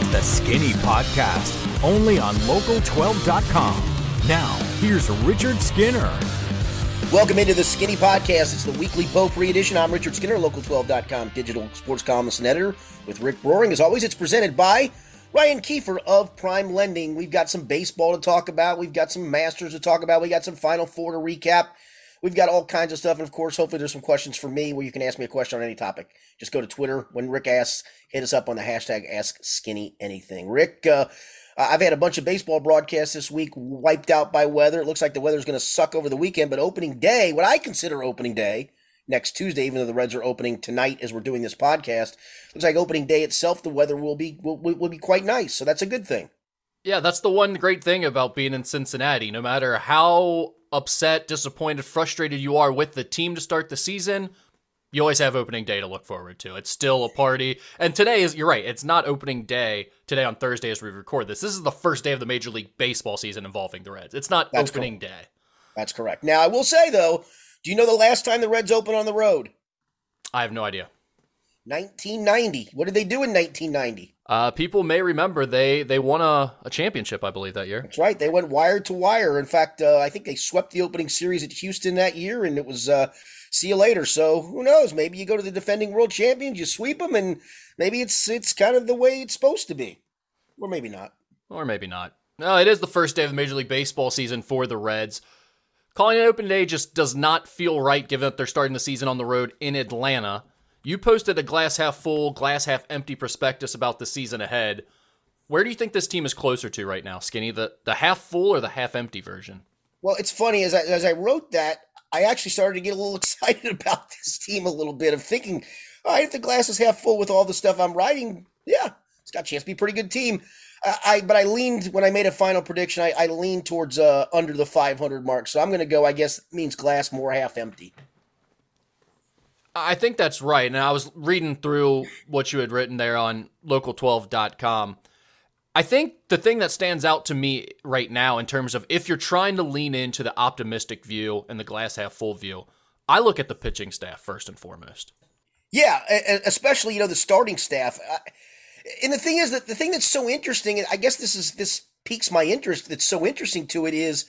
It's the Skinny Podcast, only on Local12.com. Now, here's Richard Skinner. Welcome into the Skinny Podcast. It's the weekly potpourri edition. I'm Richard Skinner, Local12.com digital sports columnist and editor with Rick Broering. As always, it's presented by Ryan Kiefer of Prime Lending. We've got some baseball to talk about. We've got some Masters to talk about. We got some Final Four to recap. We've got all kinds of stuff. And of course, hopefully, there's some questions for me where you can ask me a question on any topic. Just go to Twitter. When Rick asks, hit us up on the hashtag Ask Skinny Anything. Rick, uh, I've had a bunch of baseball broadcasts this week wiped out by weather. It looks like the weather's going to suck over the weekend, but opening day, what I consider opening day, next Tuesday, even though the Reds are opening tonight as we're doing this podcast, looks like opening day itself, the weather will be will, will be quite nice. So that's a good thing. Yeah, that's the one great thing about being in Cincinnati. No matter how upset, disappointed, frustrated you are with the team to start the season, you always have opening day to look forward to. It's still a party. And today is, you're right, it's not opening day today on Thursday as we record this. This is the first day of the Major League Baseball season involving the Reds. It's not That's opening day. That's correct. Now, I will say, though, do you know the last time the Reds opened on the road? I have no idea. 1990. What did they do in 1990? Uh, people may remember they they won a, a championship, I believe, that year. That's right. They went wire to wire. In fact, uh, I think they swept the opening series at Houston that year, and it was uh, see you later. So who knows? Maybe you go to the defending world champions, you sweep them, and maybe it's it's kind of the way it's supposed to be, or maybe not, or maybe not. No, it is the first day of the Major League Baseball season for the Reds. Calling it open day just does not feel right, given that they're starting the season on the road in Atlanta. You posted a glass half full, glass half empty prospectus about the season ahead. Where do you think this team is closer to right now, Skinny? The the half full or the half empty version? Well, it's funny as I, as I wrote that, I actually started to get a little excited about this team a little bit of thinking, all right, if the glass is half full with all the stuff I'm writing, yeah, it's got a chance to be a pretty good team. Uh, I but I leaned when I made a final prediction. I, I leaned towards uh, under the 500 mark, so I'm going to go. I guess means glass more half empty. I think that's right. And I was reading through what you had written there on local12.com. I think the thing that stands out to me right now in terms of if you're trying to lean into the optimistic view and the glass half full view, I look at the pitching staff first and foremost. Yeah, especially you know the starting staff. And the thing is that the thing that's so interesting, I guess this is this piques my interest. That's so interesting to it is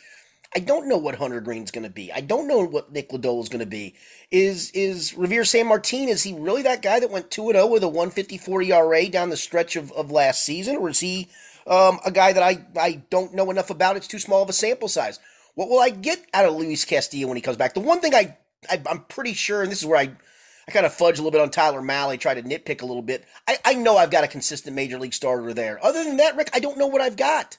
I don't know what Hunter Greene's going to be. I don't know what Nick Lodolo is going to be. Is is Reiver Sanmartin? Is he really that guy that went two and zero oh with a one fifty four ERA down the stretch of, of last season, or is he um, a guy that I I don't know enough about? It's too small of a sample size. What will I get out of Luis Castillo when he comes back? The one thing I, I am pretty sure, and this is where I I kind of fudge a little bit on Tyler Mahle, try to nitpick a little bit. I, I know I've got a consistent major league starter there. Other than that, Rick, I don't know what I've got.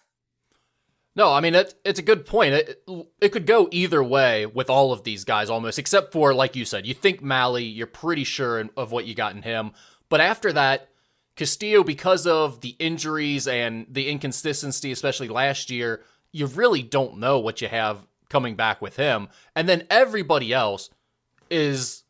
No, I mean it, it's a good point. It, it could go either way with all of these guys almost, except for like you said, you think Mahle, you're pretty sure of what you got in him, but after that, Castillo, because of the injuries and the inconsistency, especially last year, you really don't know what you have coming back with him, and then everybody else is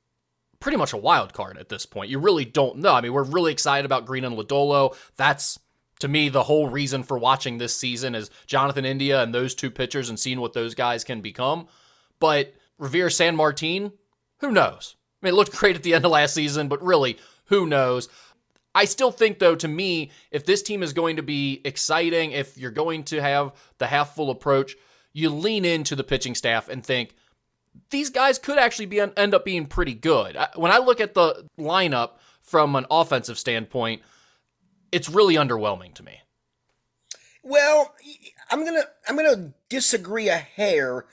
pretty much a wild card at this point. You really don't know. I mean, we're really excited about Greene and Lodolo. That's to me, the whole reason for watching this season is Jonathan India and those two pitchers and seeing what those guys can become. But Reiver Sanmartin, who knows? I mean, it looked great at the end of last season, but really, who knows? I still think, though, to me, if this team is going to be exciting, if you're going to have the half full approach, you lean into the pitching staff and think these guys could actually be end up being pretty good. When I look at the lineup from an offensive standpoint, it's really underwhelming to me. Well, I'm gonna I'm gonna disagree a hair.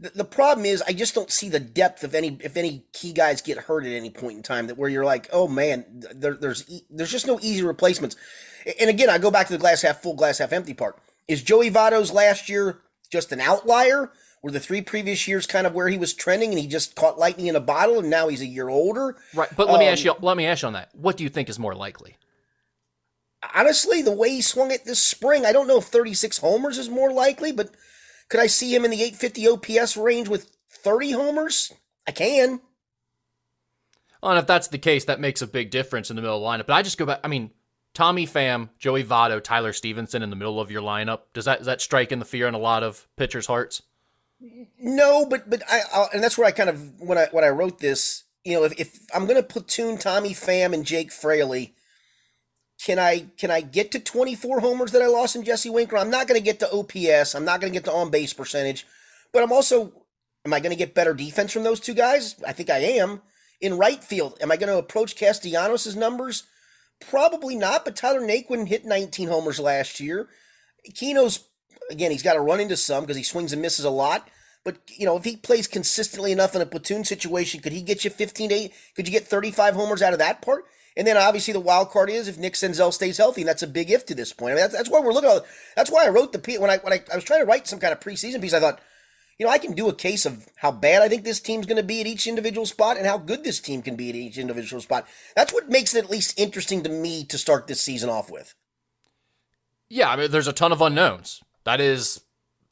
The, the problem is I just don't see the depth of any if any key guys get hurt at any point in time that where you're like, oh man, there, there's there's just no easy replacements. And again, I go back to the glass half full, glass half empty part. Is Joey Votto's last year just an outlier? Were the three previous years kind of where he was trending and he just caught lightning in a bottle and now he's a year older? Right. But let um, me ask you let me ask you on that. What do you think is more likely? Honestly, the way he swung it this spring, I don't know if 36 homers is more likely, but could I see him in the 850 OPS range with 30 homers? I can. Well, and if that's the case, that makes a big difference in the middle of the lineup. But I just go back. I mean, Tommy Pham, Joey Votto, Tyler Stephenson in the middle of your lineup. Does that does that strike in the fear in a lot of pitchers' hearts? No, but but I I'll, and that's where I kind of when I when I wrote this, you know, if, if I'm going to platoon Tommy Pham and Jake Fraley can I can I get to 24 homers that I lost in Jesse Winker? I'm not going to get to OPS. I'm not going to get to on base percentage, but I'm also am I going to get better defense from those two guys? I think I am. In right field, am I going to approach Castellanos' numbers? Probably not, but Tyler Naquin hit 19 homers last year. Keno's again, he's got to run into some because he swings and misses a lot. But you know, if he plays consistently enough in a platoon situation, could he get you 15 8? Could you get 35 homers out of that part? And then obviously the wild card is if Nick Senzel stays healthy, and that's a big if to this point. I mean, that's, that's why we're looking. At, that's why I wrote the piece when I when I, I was trying to write some kind of preseason piece. I thought, you know, I can do a case of how bad I think this team's going to be at each individual spot and how good this team can be at each individual spot. That's what makes it at least interesting to me to start this season off with. Yeah, I mean, there's a ton of unknowns. That is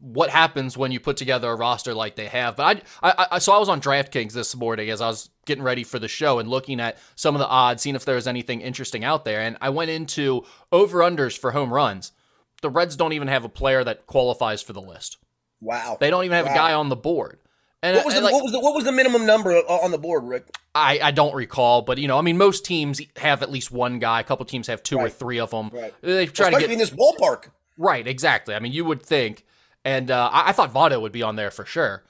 what happens when you put together a roster like they have. But I, I, I so I was on DraftKings this morning as I was getting ready for the show and looking at some of the odds, seeing if there was anything interesting out there. And I went into over unders for home runs. The Reds don't even have a player that qualifies for the list. Wow, they don't even have wow. a guy on the board. And, what was, the, like, what was the what was the minimum number uh, on the board, Rick? I, I don't recall, but you know, I mean, most teams have at least one guy. A couple teams have two right. or three of them. Right. They try Especially to get in this ballpark. Right, exactly. I mean, you would think, and uh, I, I thought Votto would be on there for sure,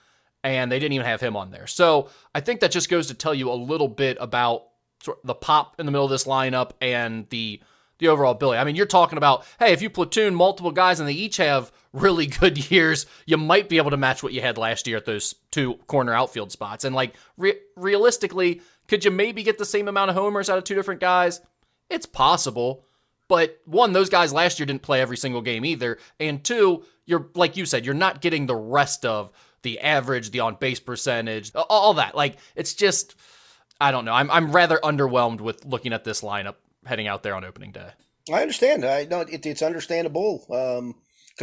and they didn't even have him on there. So I think that just goes to tell you a little bit about sort of the pop in the middle of this lineup and the the overall ability. I mean, you're talking about, hey, if you platoon multiple guys and they each have really good years, you might be able to match what you had last year at those two corner outfield spots. And like re- realistically, could you maybe get the same amount of homers out of two different guys? It's possible. But one, those guys last year didn't play every single game either. And two, you're like you said, you're not getting the rest of the average, the on base percentage, all that. Like it's just I don't know. I'm I'm rather underwhelmed with looking at this lineup heading out there on opening day. I understand. I know it, it's understandable because um,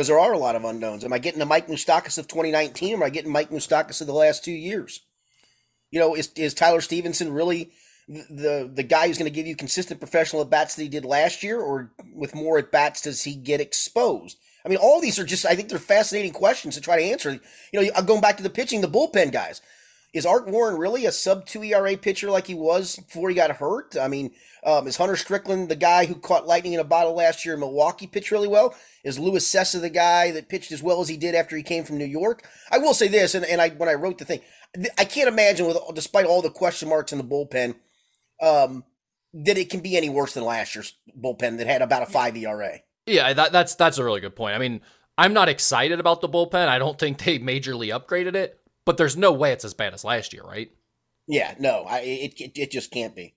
there are a lot of unknowns. Am I getting the Mike Moustakas of 2019? Or am I getting Mike Moustakas of the last two years? You know, is is Tyler Stephenson really the the guy who's going to give you consistent professional at bats that he did last year, or with more at bats does he get exposed? I mean, all these are just I think they're fascinating questions to try to answer. You know, going back to the pitching, the bullpen guys. Is Art Warren really a sub two ERA pitcher like he was before he got hurt? I mean, um, is Hunter Strickland the guy who caught lightning in a bottle last year in Milwaukee pitch really well? Is Luis Cessa the guy that pitched as well as he did after he came from New York? I will say this, and, and I when I wrote the thing, I can't imagine with despite all the question marks in the bullpen um, that it can be any worse than last year's bullpen that had about a five ERA. Yeah, that, that's that's a really good point. I mean, I'm not excited about the bullpen. I don't think they majorly upgraded it, but there's no way it's as bad as last year, right? Yeah, no, I, it, it it just can't be.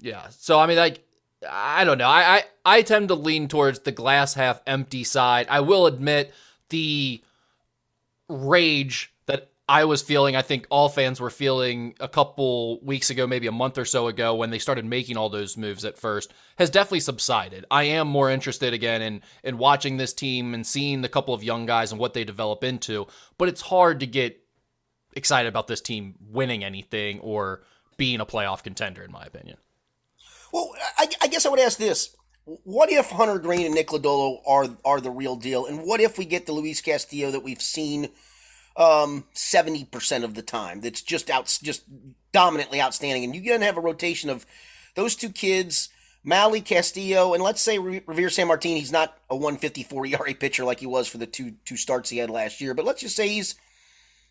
Yeah, so I mean, like, I don't know. I, I I tend to lean towards the glass half empty side. I will admit the rage I was feeling, I think all fans were feeling a couple weeks ago, maybe a month or so ago, when they started making all those moves at first, has definitely subsided. I am more interested again in in watching this team and seeing the couple of young guys and what they develop into. But it's hard to get excited about this team winning anything or being a playoff contender, in my opinion. Well, I, I guess I would ask this: What if Hunter Greene and Nick Lodolo are are the real deal, and what if we get the Luis Castillo that we've seen? Um, 70% of the time. That's just out, just dominantly outstanding. And going to have a rotation of those two kids, Mahle Castillo, and let's say Reiver Sanmartin. He's not a 154 ERA pitcher like he was for the two two starts he had last year, but let's just say he's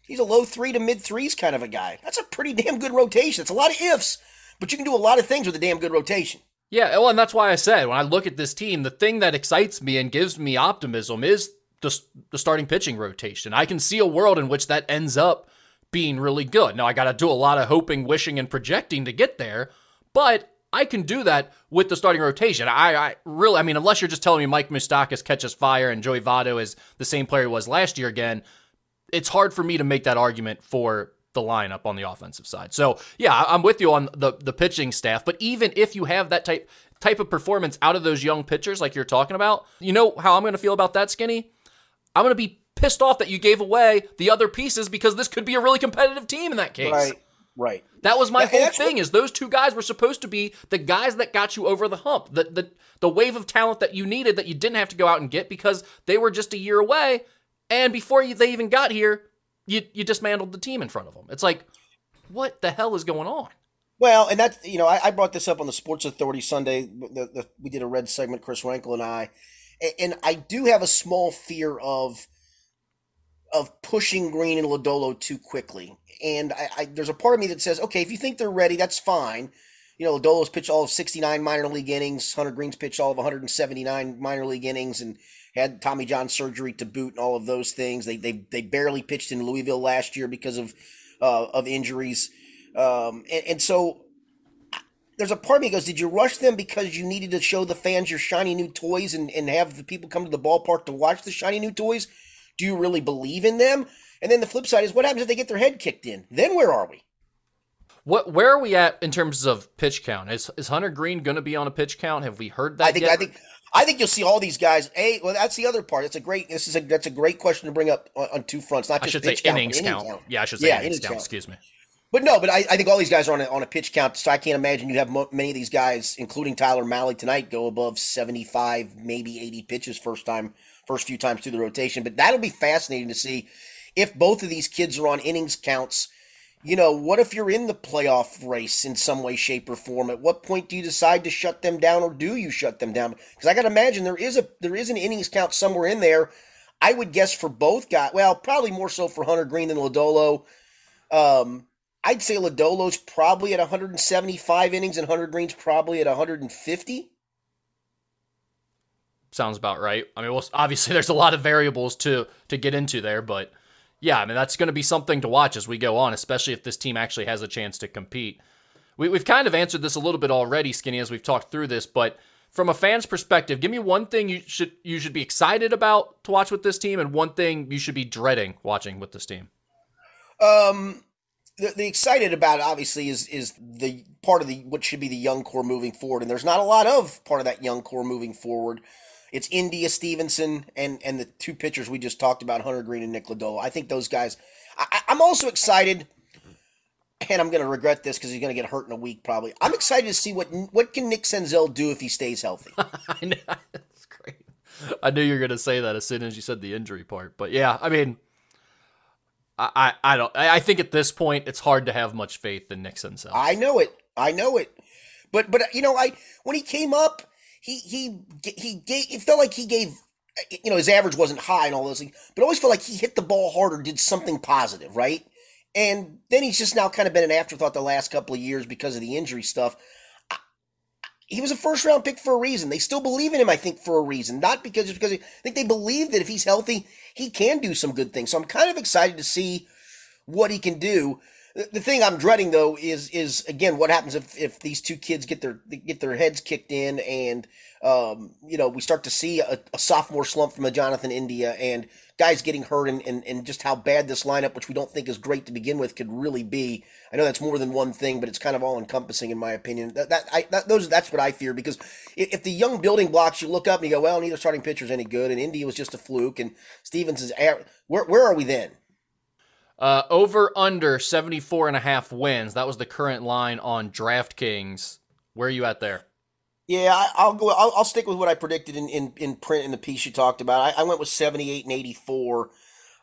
he's a low three to mid threes kind of a guy. That's a pretty damn good rotation. It's a lot of ifs, but you can do a lot of things with a damn good rotation. Yeah, well, and that's why I said when I look at this team, the thing that excites me and gives me optimism is the, the starting pitching rotation. I can see a world in which that ends up being really good. Now, I got to do a lot of hoping, wishing, and projecting to get there, but I can do that with the starting rotation. I, I really, I mean, unless you're just telling me Mike Moustakas catches fire and Joey Votto is the same player he was last year again, it's hard for me to make that argument for the lineup on the offensive side. So yeah, I'm with you on the the pitching staff. But even if you have that type type of performance out of those young pitchers like you're talking about, you know how I'm going to feel about that, Skinny. I'm going to be pissed off that you gave away the other pieces because this could be a really competitive team in that case. Right. Right. That was my yeah, whole thing. Is those two guys were supposed to be the guys that got you over the hump, the the the wave of talent that you needed that you didn't have to go out and get because they were just a year away, and before you, they even got here, you you dismantled the team in front of them. It's like, what the hell is going on? Well, and that's you know I, I, brought this up on the Sports Authority Sunday. The, the, we did a red segment, Chris Renkel and I, and, I do have a small fear of of pushing Greene and Lodolo too quickly. And I, I, there's a part of me that says, okay, if you think they're ready, that's fine. You know, Lodolo's pitched all of 69 minor league innings. Hunter Greene's pitched all of 179 minor league innings and had Tommy John surgery to boot and all of those things. They they they barely pitched in Louisville last year because of uh, of injuries. Um, and, and so there's a part of me goes, did you rush them because you needed to show the fans your shiny new toys and, and have the people come to the ballpark to watch the shiny new toys? Do you really believe in them? And then the flip side is what happens if they get their head kicked in? Then where are we? What where are we at in terms of pitch count? Is is Hunter Greene going to be on a pitch count? Have we heard that? I think yet? I think I think you'll see all these guys. A well, that's the other part. It's a great. This is a that's a great question to bring up on, on two fronts. Not just I should pitch say count, innings count. count. Yeah, I should say yeah, innings, innings count, count. Excuse me. But no, but I, I think all these guys are on a, on a pitch count, so I can't imagine you'd have mo- many of these guys, including Tyler Mahle tonight, go above seventy five, maybe eighty pitches first time, first few times through the rotation. But that'll be fascinating to see if both of these kids are on innings counts you know, what if you're in the playoff race in some way, shape, or form? At what point do you decide to shut them down, or do you shut them down? Because I got to imagine there is a there is an innings count somewhere in there. I would guess for both guys. Well, probably more so for Hunter Greene than Lodolo. Um, I'd say Lodolo's probably at 175 innings, and Hunter Greene's probably at 150. Sounds about right. I mean, well, obviously there's a lot of variables to to get into there, but yeah, I mean, that's going to be something to watch as we go on, especially if this team actually has a chance to compete. We, have kind of answered this a little bit already, Skinny, as we've talked through this, but from a fan's perspective, give me one thing you should you should be excited about to watch with this team, and one thing you should be dreading watching with this team. Um, the, the excited about obviously is is the part of the what should be the young core moving forward, and there's not a lot of part of that young core moving forward. It's India Stephenson and and the two pitchers we just talked about, Hunter Greene and Nick Lodolo. I think those guys. I, I'm also excited, and I'm going to regret this because he's going to get hurt in a week probably. I'm excited to see what what can Nick Senzel do if he stays healthy. I know that's great. I knew you were going to say that as soon as you said the injury part, but yeah, I mean. I, I don't I think at this point it's hard to have much faith in Senzel. I know it. I know it. But but you know I when he came up he he he gave. It felt like he gave. You know, his average wasn't high and all those things, but always felt like he hit the ball harder, did something positive, right? And then he's just now kind of been an afterthought the last couple of years because of the injury stuff. He was a first round pick for a reason. They still believe in him, I think, for a reason. Not because just because I think they believe that if he's healthy, he can do some good things. So I'm kind of excited to see what he can do. The thing I'm dreading though is is again what happens if, if these two kids get their get their heads kicked in and um, you know we start to see a, a, sophomore slump from a Jonathan India and guys getting hurt and, and, and just how bad this lineup, which we don't think is great to begin with, could really be. I know that's more than one thing, but it's kind of all encompassing in my opinion. That that, I, that those that's what I fear because if the young building blocks you look up and you go, well, neither starting pitcher's any good, and India was just a fluke, and Stevens is where where are we then? Uh, over under 74 and a half wins. That was the current line on DraftKings. Where are you at there? Yeah, I, will go. I'll, I'll, stick with what I predicted in, in, in print in the piece you talked about. I, I went with 78 and 84.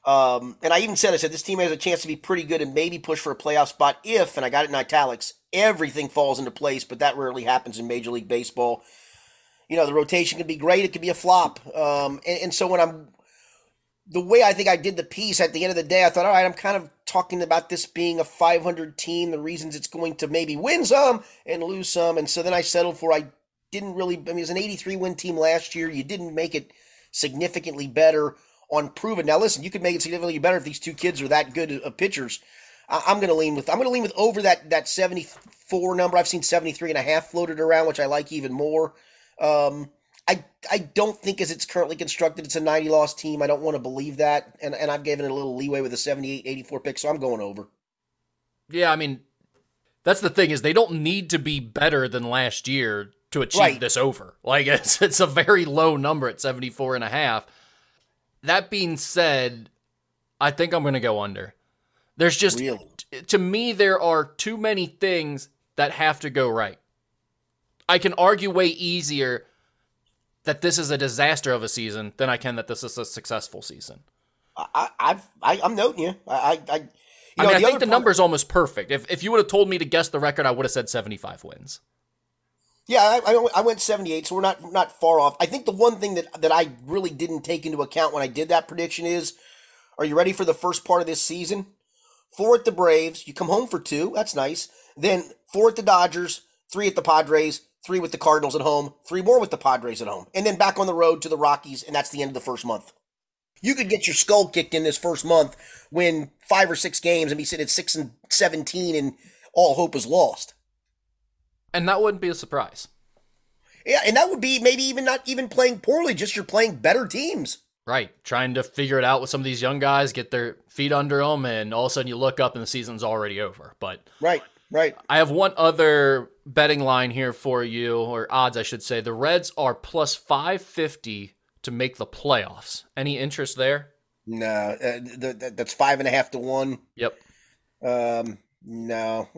Um, and I even said, I said, this team has a chance to be pretty good and maybe push for a playoff spot if, and I got it in italics, everything falls into place, but that rarely happens in Major League Baseball. You know, the rotation could be great, it could be a flop. Um, and, and so when I'm the way I think I did the piece at the end of the day, I thought, all right, I'm kind of talking about this being a 500 team, the reasons it's going to maybe win some and lose some. And so then I settled for I didn't really, I mean, it was an 83 win team last year. You didn't make it significantly better on proven. Now, listen, you could make it significantly better if these two kids are that good of pitchers. I'm going to lean with, I'm going to lean with over that, that 74 number. I've seen 73 and a half floated around, which I like even more. Um, I I don't think as it's currently constructed, it's a 90 loss team. I don't want to believe that. And and I've given it a little leeway with a 78 84 pick, so I'm going over. Yeah, I mean that's the thing is they don't need to be better than last year to achieve right. this over. Like it's it's a very low number at 74 and a half. That being said, I think I'm going to go under. There's just really? to me there are too many things that have to go right. I can argue way easier that this is a disaster of a season than I can that this is a successful season. I, I've, I, am noting you. I, I, You I know, mean, I think the number is almost perfect. If if you would have told me to guess the record, I would have said 75 wins. Yeah, I, I, went 78, so we're not not far off. I think the one thing that, that I really didn't take into account when I did that prediction is, are you ready for the first part of this season? Four at the Braves, you come home for two, that's nice. Then four at the Dodgers, three at the Padres, three with the Cardinals at home, three more with the Padres at home, and then back on the road to the Rockies, and that's the end of the first month. You could get your skull kicked in this first month, win five or six games, and be sitting at six and seventeen, and all hope is lost. And that wouldn't be a surprise. Yeah, and that would be maybe even not even playing poorly, just you're playing better teams. Right. Trying to figure it out with some of these young guys, get their feet under them, and all of a sudden you look up and the season's already over. But Right, right. I have one other betting line here for you, or odds, I should say. The Reds are plus 550 to make the playoffs. Any interest there? No, uh, that's five and a half to one. Yep. Um, no,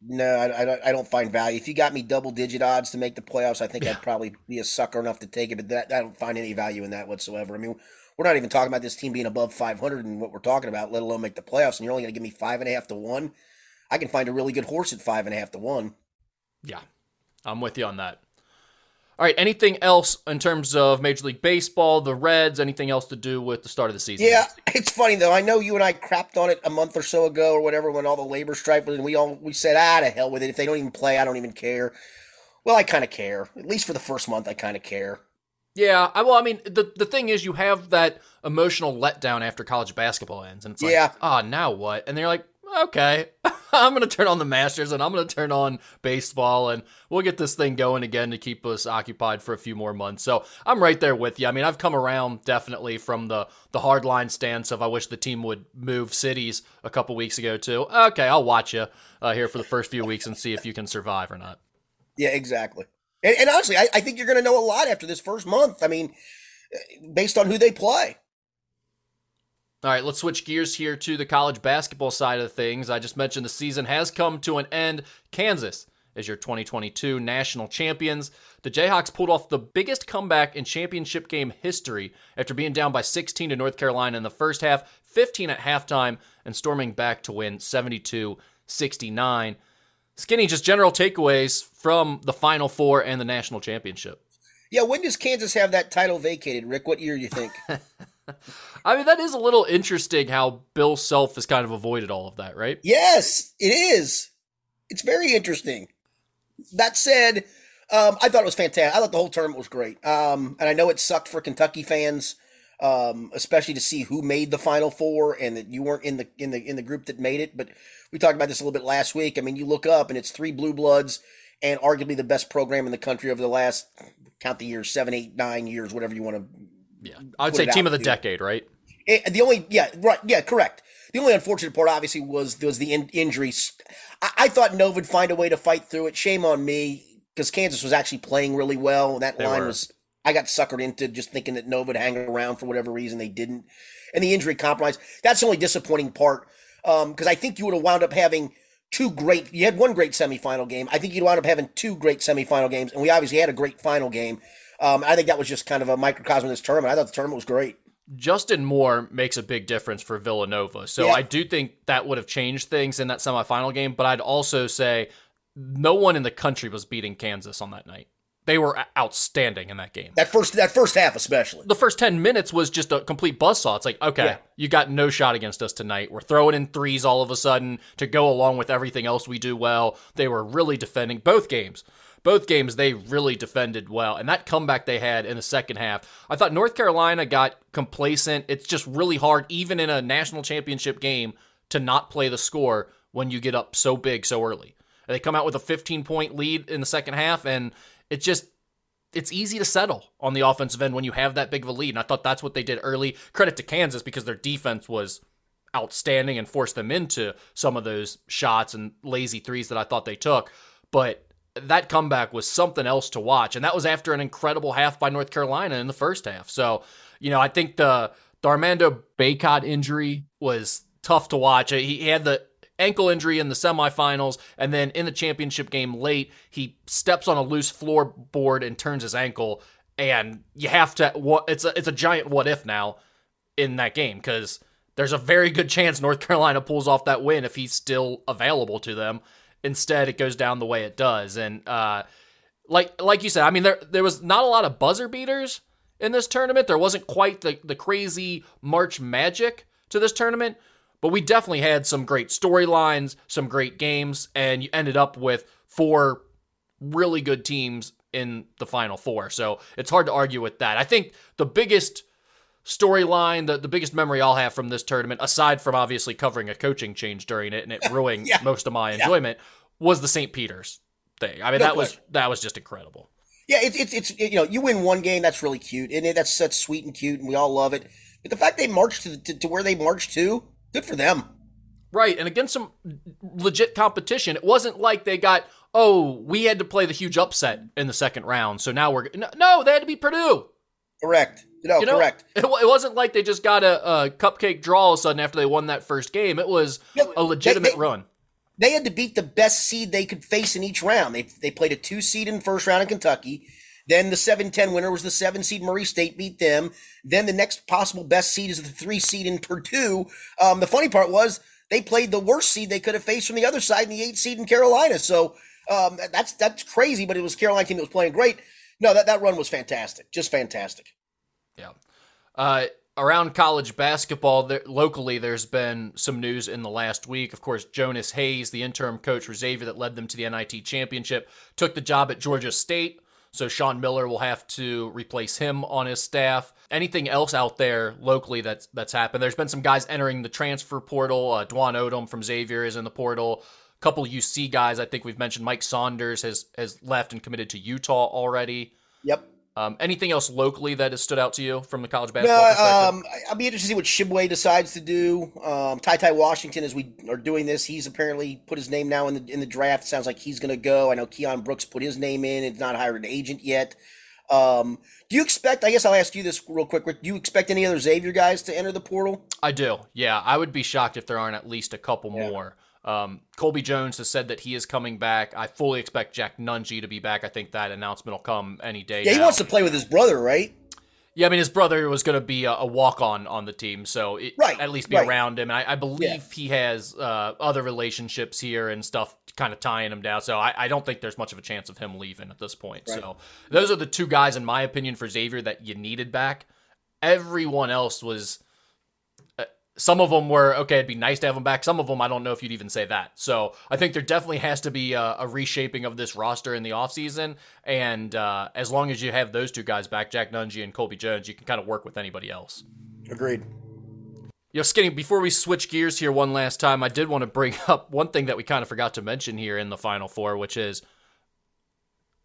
no, I, I, don't, I don't find value. If you got me double digit odds to make the playoffs, I think yeah. I'd probably be a sucker enough to take it. But that, I don't find any value in that whatsoever. I mean, we're not even talking about this team being above 500 and what we're talking about, let alone make the playoffs. And you're only going to give me five and a half to one. I can find a really good horse at five and a half to one. Yeah, I'm with you on that. All right, anything else in terms of Major League Baseball, the Reds, anything else to do with the start of the season? Yeah, it's funny though. I know you and I crapped on it a month or so ago or whatever when all the labor strife was, and we all we said, ah, to hell with it. If they don't even play, I don't even care. Well, I kind of care. At least for the first month, I kind of care. Yeah, I, well, I mean, the the thing is, you have that emotional letdown after college basketball ends, and it's like, yeah, ah, oh, now what? And they're like, okay, I'm going to turn on the Masters and I'm going to turn on baseball and we'll get this thing going again to keep us occupied for a few more months. So I'm right there with you. I mean, I've come around definitely from the the hardline stance of I wish the team would move cities a couple weeks ago too. Okay, I'll watch you uh, here for the first few weeks and see if you can survive or not. Yeah, exactly. And, and honestly, I, I think you're going to know a lot after this first month. I mean, based on who they play. All right, let's switch gears here to the college basketball side of things. I just mentioned the season has come to an end. Kansas is your 2022 national champions. The Jayhawks pulled off the biggest comeback in championship game history after being down by 16 to North Carolina in the first half, 15 at halftime, and storming back to win 72 69. Skinny, just general takeaways from the Final Four and the national championship. Yeah, when does Kansas have that title vacated, Rick? What year do you think? I mean, that is a little interesting how Bill Self has kind of avoided all of that, right? Yes, it is. It's very interesting. That said, um, I thought it was fantastic. I thought the whole tournament was great. Um, and I know it sucked for Kentucky fans, um, especially to see who made the Final Four and that you weren't in the in the in the group that made it. But we talked about this a little bit last week. I mean, you look up and it's three blue bloods and arguably the best program in the country over the last count the years seven, eight, nine years, whatever you want to. Yeah, I would say team of the decade, right? It, eh, the only, yeah, right, yeah, correct. The only unfortunate part, obviously, was was the in, injuries. I, I, thought Nova would find a way to fight through it. Shame on me because Kansas was actually playing really well. That they line were. was. I got suckered into just thinking that Nova would hang around for whatever reason they didn't, and the injury compromise. That's the only disappointing part because um, I think you would have wound up having two great. You had one great semifinal game. I think you'd wound up having two great semifinal games, and we obviously had a great final game. Um, I think that was just kind of a microcosm of this tournament. I thought the tournament was great. Justin Moore makes a big difference for Villanova. So yeah. I do think that would have changed things in that semifinal game. But I'd also say no one in the country was beating Kansas on that night. They were outstanding in that game. That first that first half especially. The first 10 minutes was just a complete buzzsaw. It's like, okay, yeah. you got no shot against us tonight. We're throwing in threes all of a sudden to go along with everything else we do well. They were really defending both games both games they really defended well. And that comeback they had in the second half, I thought North Carolina got complacent. It's just really hard, even in a national championship game, to not play the score when you get up so big so early. They come out with a 15 point lead in the second half, and it's just it's easy to settle on the offensive end when you have that big of a lead. And I thought that's what they did early. Credit to Kansas because their defense was outstanding and forced them into some of those shots and lazy threes that I thought they took. But that comeback was something else to watch. And that was after an incredible half by North Carolina in the first half. So, you know, I think the, the Armando Bacot injury was tough to watch. He, he had the ankle injury in the semifinals, and then in the championship game late, he steps on a loose floorboard and turns his ankle. And you have to, it's a, it's a giant what if now in that game because there's a very good chance North Carolina pulls off that win if he's still available to them. Instead, it goes down the way it does. And uh, like like you said, I mean there there was not a lot of buzzer beaters in this tournament. There wasn't quite the, the crazy March magic to this tournament, but we definitely had some great storylines, some great games, and you ended up with four really good teams in the final four. So it's hard to argue with that. I think the biggest storyline, the, the biggest memory I'll have from this tournament, aside from obviously covering a coaching change during it and it ruining yeah. most of my enjoyment, yeah. was the St. Peter's thing. I mean, no that question. was that was just incredible. Yeah, it's it's it's you know you win one game that's really cute and that's that's sweet and cute and we all love it. But the fact they marched to, to, to where they marched to, good for them. Right, and against some legit competition, it wasn't like they got oh we had to play the huge upset in the second round, so now we're no they had to be Purdue. Correct. No, you know, correct. It, it, wasn't like they just got a, a, cupcake draw all of a sudden after they won that first game. It was no, a legitimate they, they, run. They had to beat the best seed they could face in each round. They, they played a two seed in first round in Kentucky. Then the 7-10 winner was the seven seed Murray State beat them. Then the next possible best seed is the three seed in Purdue. Um, the funny part was they played the worst seed they could have faced from the other side in the eight seed in Carolina. So um, that's that's crazy, but it was Carolina team that was playing great. No, that, that run was fantastic. Just fantastic. Yeah. Uh, around college basketball, there, locally, there's been some news in the last week. Of course, Jonas Hayes, the interim coach for Xavier that led them to the NIT championship, took the job at Georgia State. So Sean Miller will have to replace him on his staff. Anything else out there locally that's that's happened? There's been some guys entering the transfer portal. Uh, Dwon Odom from Xavier is in the portal. Couple UC guys. I think we've mentioned Mike Saunders has has left and committed to Utah already. Yep. Um, anything else locally that has stood out to you from the college basketball no, um, I'll be interested to see what Tshiebwe decides to do. Um, Ty Ty Washington, as we are doing this, he's apparently put his name now in the in the draft. Sounds like he's going to go. I know Keion Brooks put his name in. It's not hired an agent yet. Um, do you expect? I guess I'll ask you this real quick. Do you expect any other Xavier guys to enter the portal? I do. Yeah, I would be shocked if there aren't at least a couple yeah. more. Um, Colby Jones has said that he is coming back. I fully expect Jack Nunge to be back. I think that announcement will come any day. Yeah, now. he wants to play with his brother, right? Yeah, I mean his brother was going to be a, a walk on on the team, so it, right, at least be right. around him. I, I believe yeah. he has uh, other relationships here and stuff kind of tying him down. So I, I, don't think there's much of a chance of him leaving at this point. Right. So those are the two guys, in my opinion, for Xavier that you needed back. Everyone else was some of them were okay. It'd be nice to have them back. Some of them, I don't know if you'd even say that. So I think there definitely has to be a, a reshaping of this roster in the offseason. And uh, as long as you have those two guys back, Jack Nunge and Colby Jones, you can kind of work with anybody else. Agreed. Yo, Skinny, before we switch gears here one last time, I did want to bring up one thing that we kind of forgot to mention here in the Final Four, which is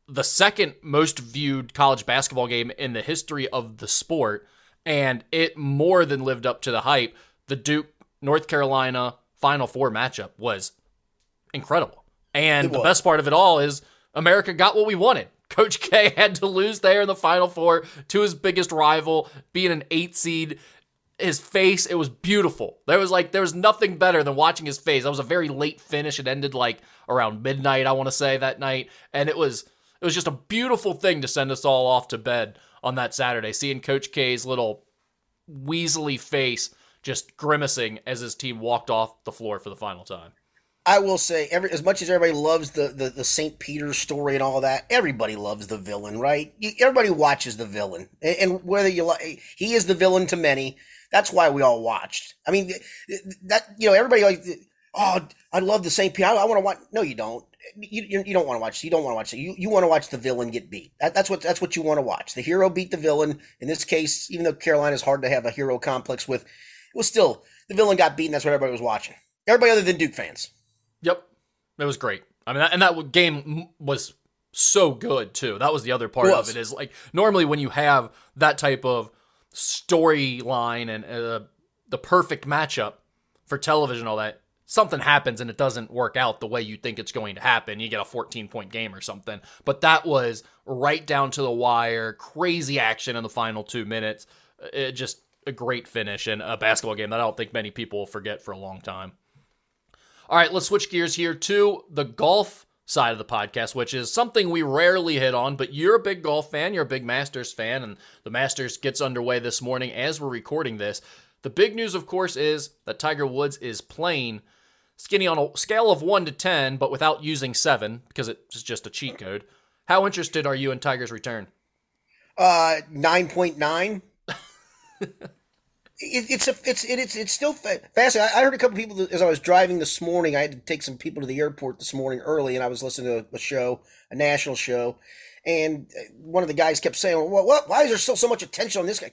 the second most viewed college basketball game in the history of the sport. And it more than lived up to the hype the Duke North Carolina Final Four matchup was incredible. And the best part of it all is America got what we wanted. Coach K had to lose there in the Final Four to his biggest rival, being an eight seed. His face, it was beautiful. There was like there was nothing better than watching his face. That was a very late finish. It ended like around midnight, I want to say that night, and it was it was just a beautiful thing to send us all off to bed on that Saturday. Seeing Coach K's little weaselly face just grimacing as his team walked off the floor for the final time. I will say, every as much as everybody loves the the, the St. Peter's story and all that, everybody loves the villain, right? Everybody watches the villain, and whether you like, he is the villain to many. That's why we all watched. I mean, that you know, everybody like, oh, I love the St. Peter. I, I want to watch. No, you don't. You, you, don't want to watch. You don't want to watch. You you want to watch the villain get beat. That, that's what that's what you want to watch. The hero beat the villain. In this case, even though Carolina is hard to have a hero complex with, was still the villain got beaten. That's what everybody was watching. Everybody other than Duke fans. Yep, it was great. I mean, and that game was so good too. That was the other part it of it. Is like normally when you have that type of storyline and uh, the perfect matchup for television, all that something happens and it doesn't work out the way you think it's going to happen. You get a 14 point game or something. But that was right down to the wire, crazy action in the final two minutes. It just a great finish and a basketball game that I don't think many people will forget for a long time. All right, let's switch gears here to the golf side of the podcast, which is something we rarely hit on, but you're a big golf fan, you're a big Masters fan, and the Masters gets underway this morning as we're recording this. The big news, of course, is that Tiger Woods is playing skinny on a scale of 1 to 10, but without using 7 because it's just a cheat code. How interested are you in Tiger's return? Uh, 9.9. It, it's a it's it, it's it's still fa- fascinating. I, I heard a couple people as I was driving this morning. I had to take some people to the airport this morning early, and I was listening to a show, a national show, and uh, one of the guys kept saying, "Well, what? Why is there still so much attention on this guy?"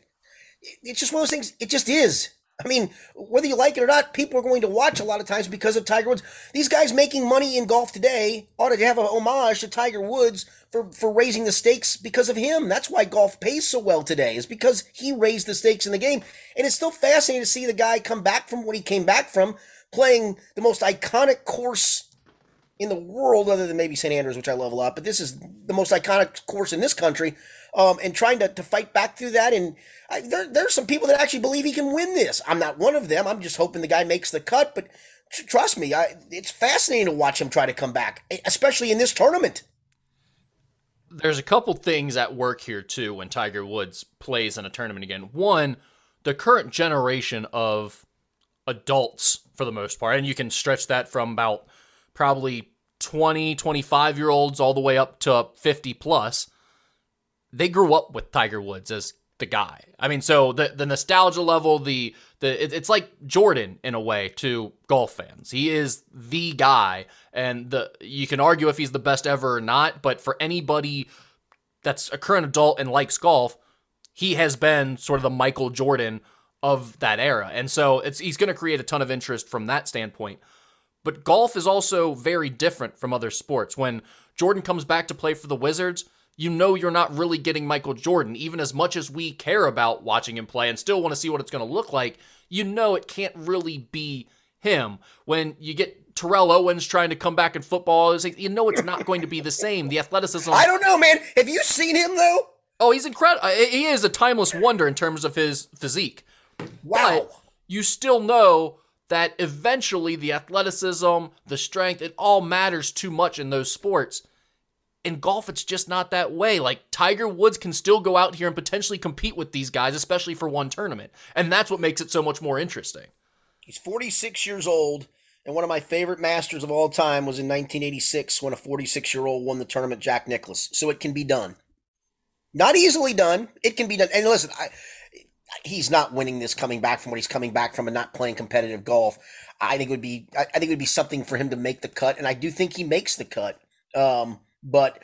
It's just one of those things. It just is. I mean, whether you like it or not, people are going to watch a lot of times because of Tiger Woods. These guys making money in golf today ought to have a homage to Tiger Woods for, for raising the stakes because of him. That's why golf pays so well today, is because he raised the stakes in the game. And it's still fascinating to see the guy come back from what he came back from, playing the most iconic course in the world, other than maybe St. Andrews, which I love a lot. But this is the most iconic course in this country, um, and trying to, to fight back through that. And I, there, there's some people that actually believe he can win this. I'm not one of them. I'm just hoping the guy makes the cut. But trust me, I, it's fascinating to watch him try to come back, especially in this tournament. There's a couple things at work here too when Tiger Woods plays in a tournament again. One, the current generation of adults for the most part, and you can stretch that from about probably 20, 25 year olds all the way up to 50 plus, they grew up with Tiger Woods as the guy. I mean, so the the nostalgia level, the the it, it's like Jordan in a way to golf fans. He is the guy, and the you can argue if he's the best ever or not, but for anybody that's a current adult and likes golf, he has been sort of the Michael Jordan of that era, and so it's he's going to create a ton of interest from that standpoint. But golf is also very different from other sports. When Jordan comes back to play for the Wizards, you know you're not really getting Michael Jordan. Even as much as we care about watching him play and still want to see what it's going to look like, you know it can't really be him. When you get Terrell Owens trying to come back in football, like, you know it's not going to be the same. The athleticism. I don't know, man. Have you seen him though? Oh, he's incredible. Uh, he is a timeless wonder in terms of his physique. Wow. But you still know that eventually the athleticism, the strength, it all matters too much in those sports. In golf, it's just not that way. Like Tiger Woods can still go out here and potentially compete with these guys, especially for one tournament. And that's what makes it so much more interesting. He's 46 years old, and one of my favorite masters of all time was in 1986 when a 46 year old won the tournament, Jack Nicklaus. So it can be done. Not easily done. It can be done. And listen, I, he's not winning this coming back from what he's coming back from and not playing competitive golf. I think it would be I think it would be something for him to make the cut, and I do think he makes the cut. Um, but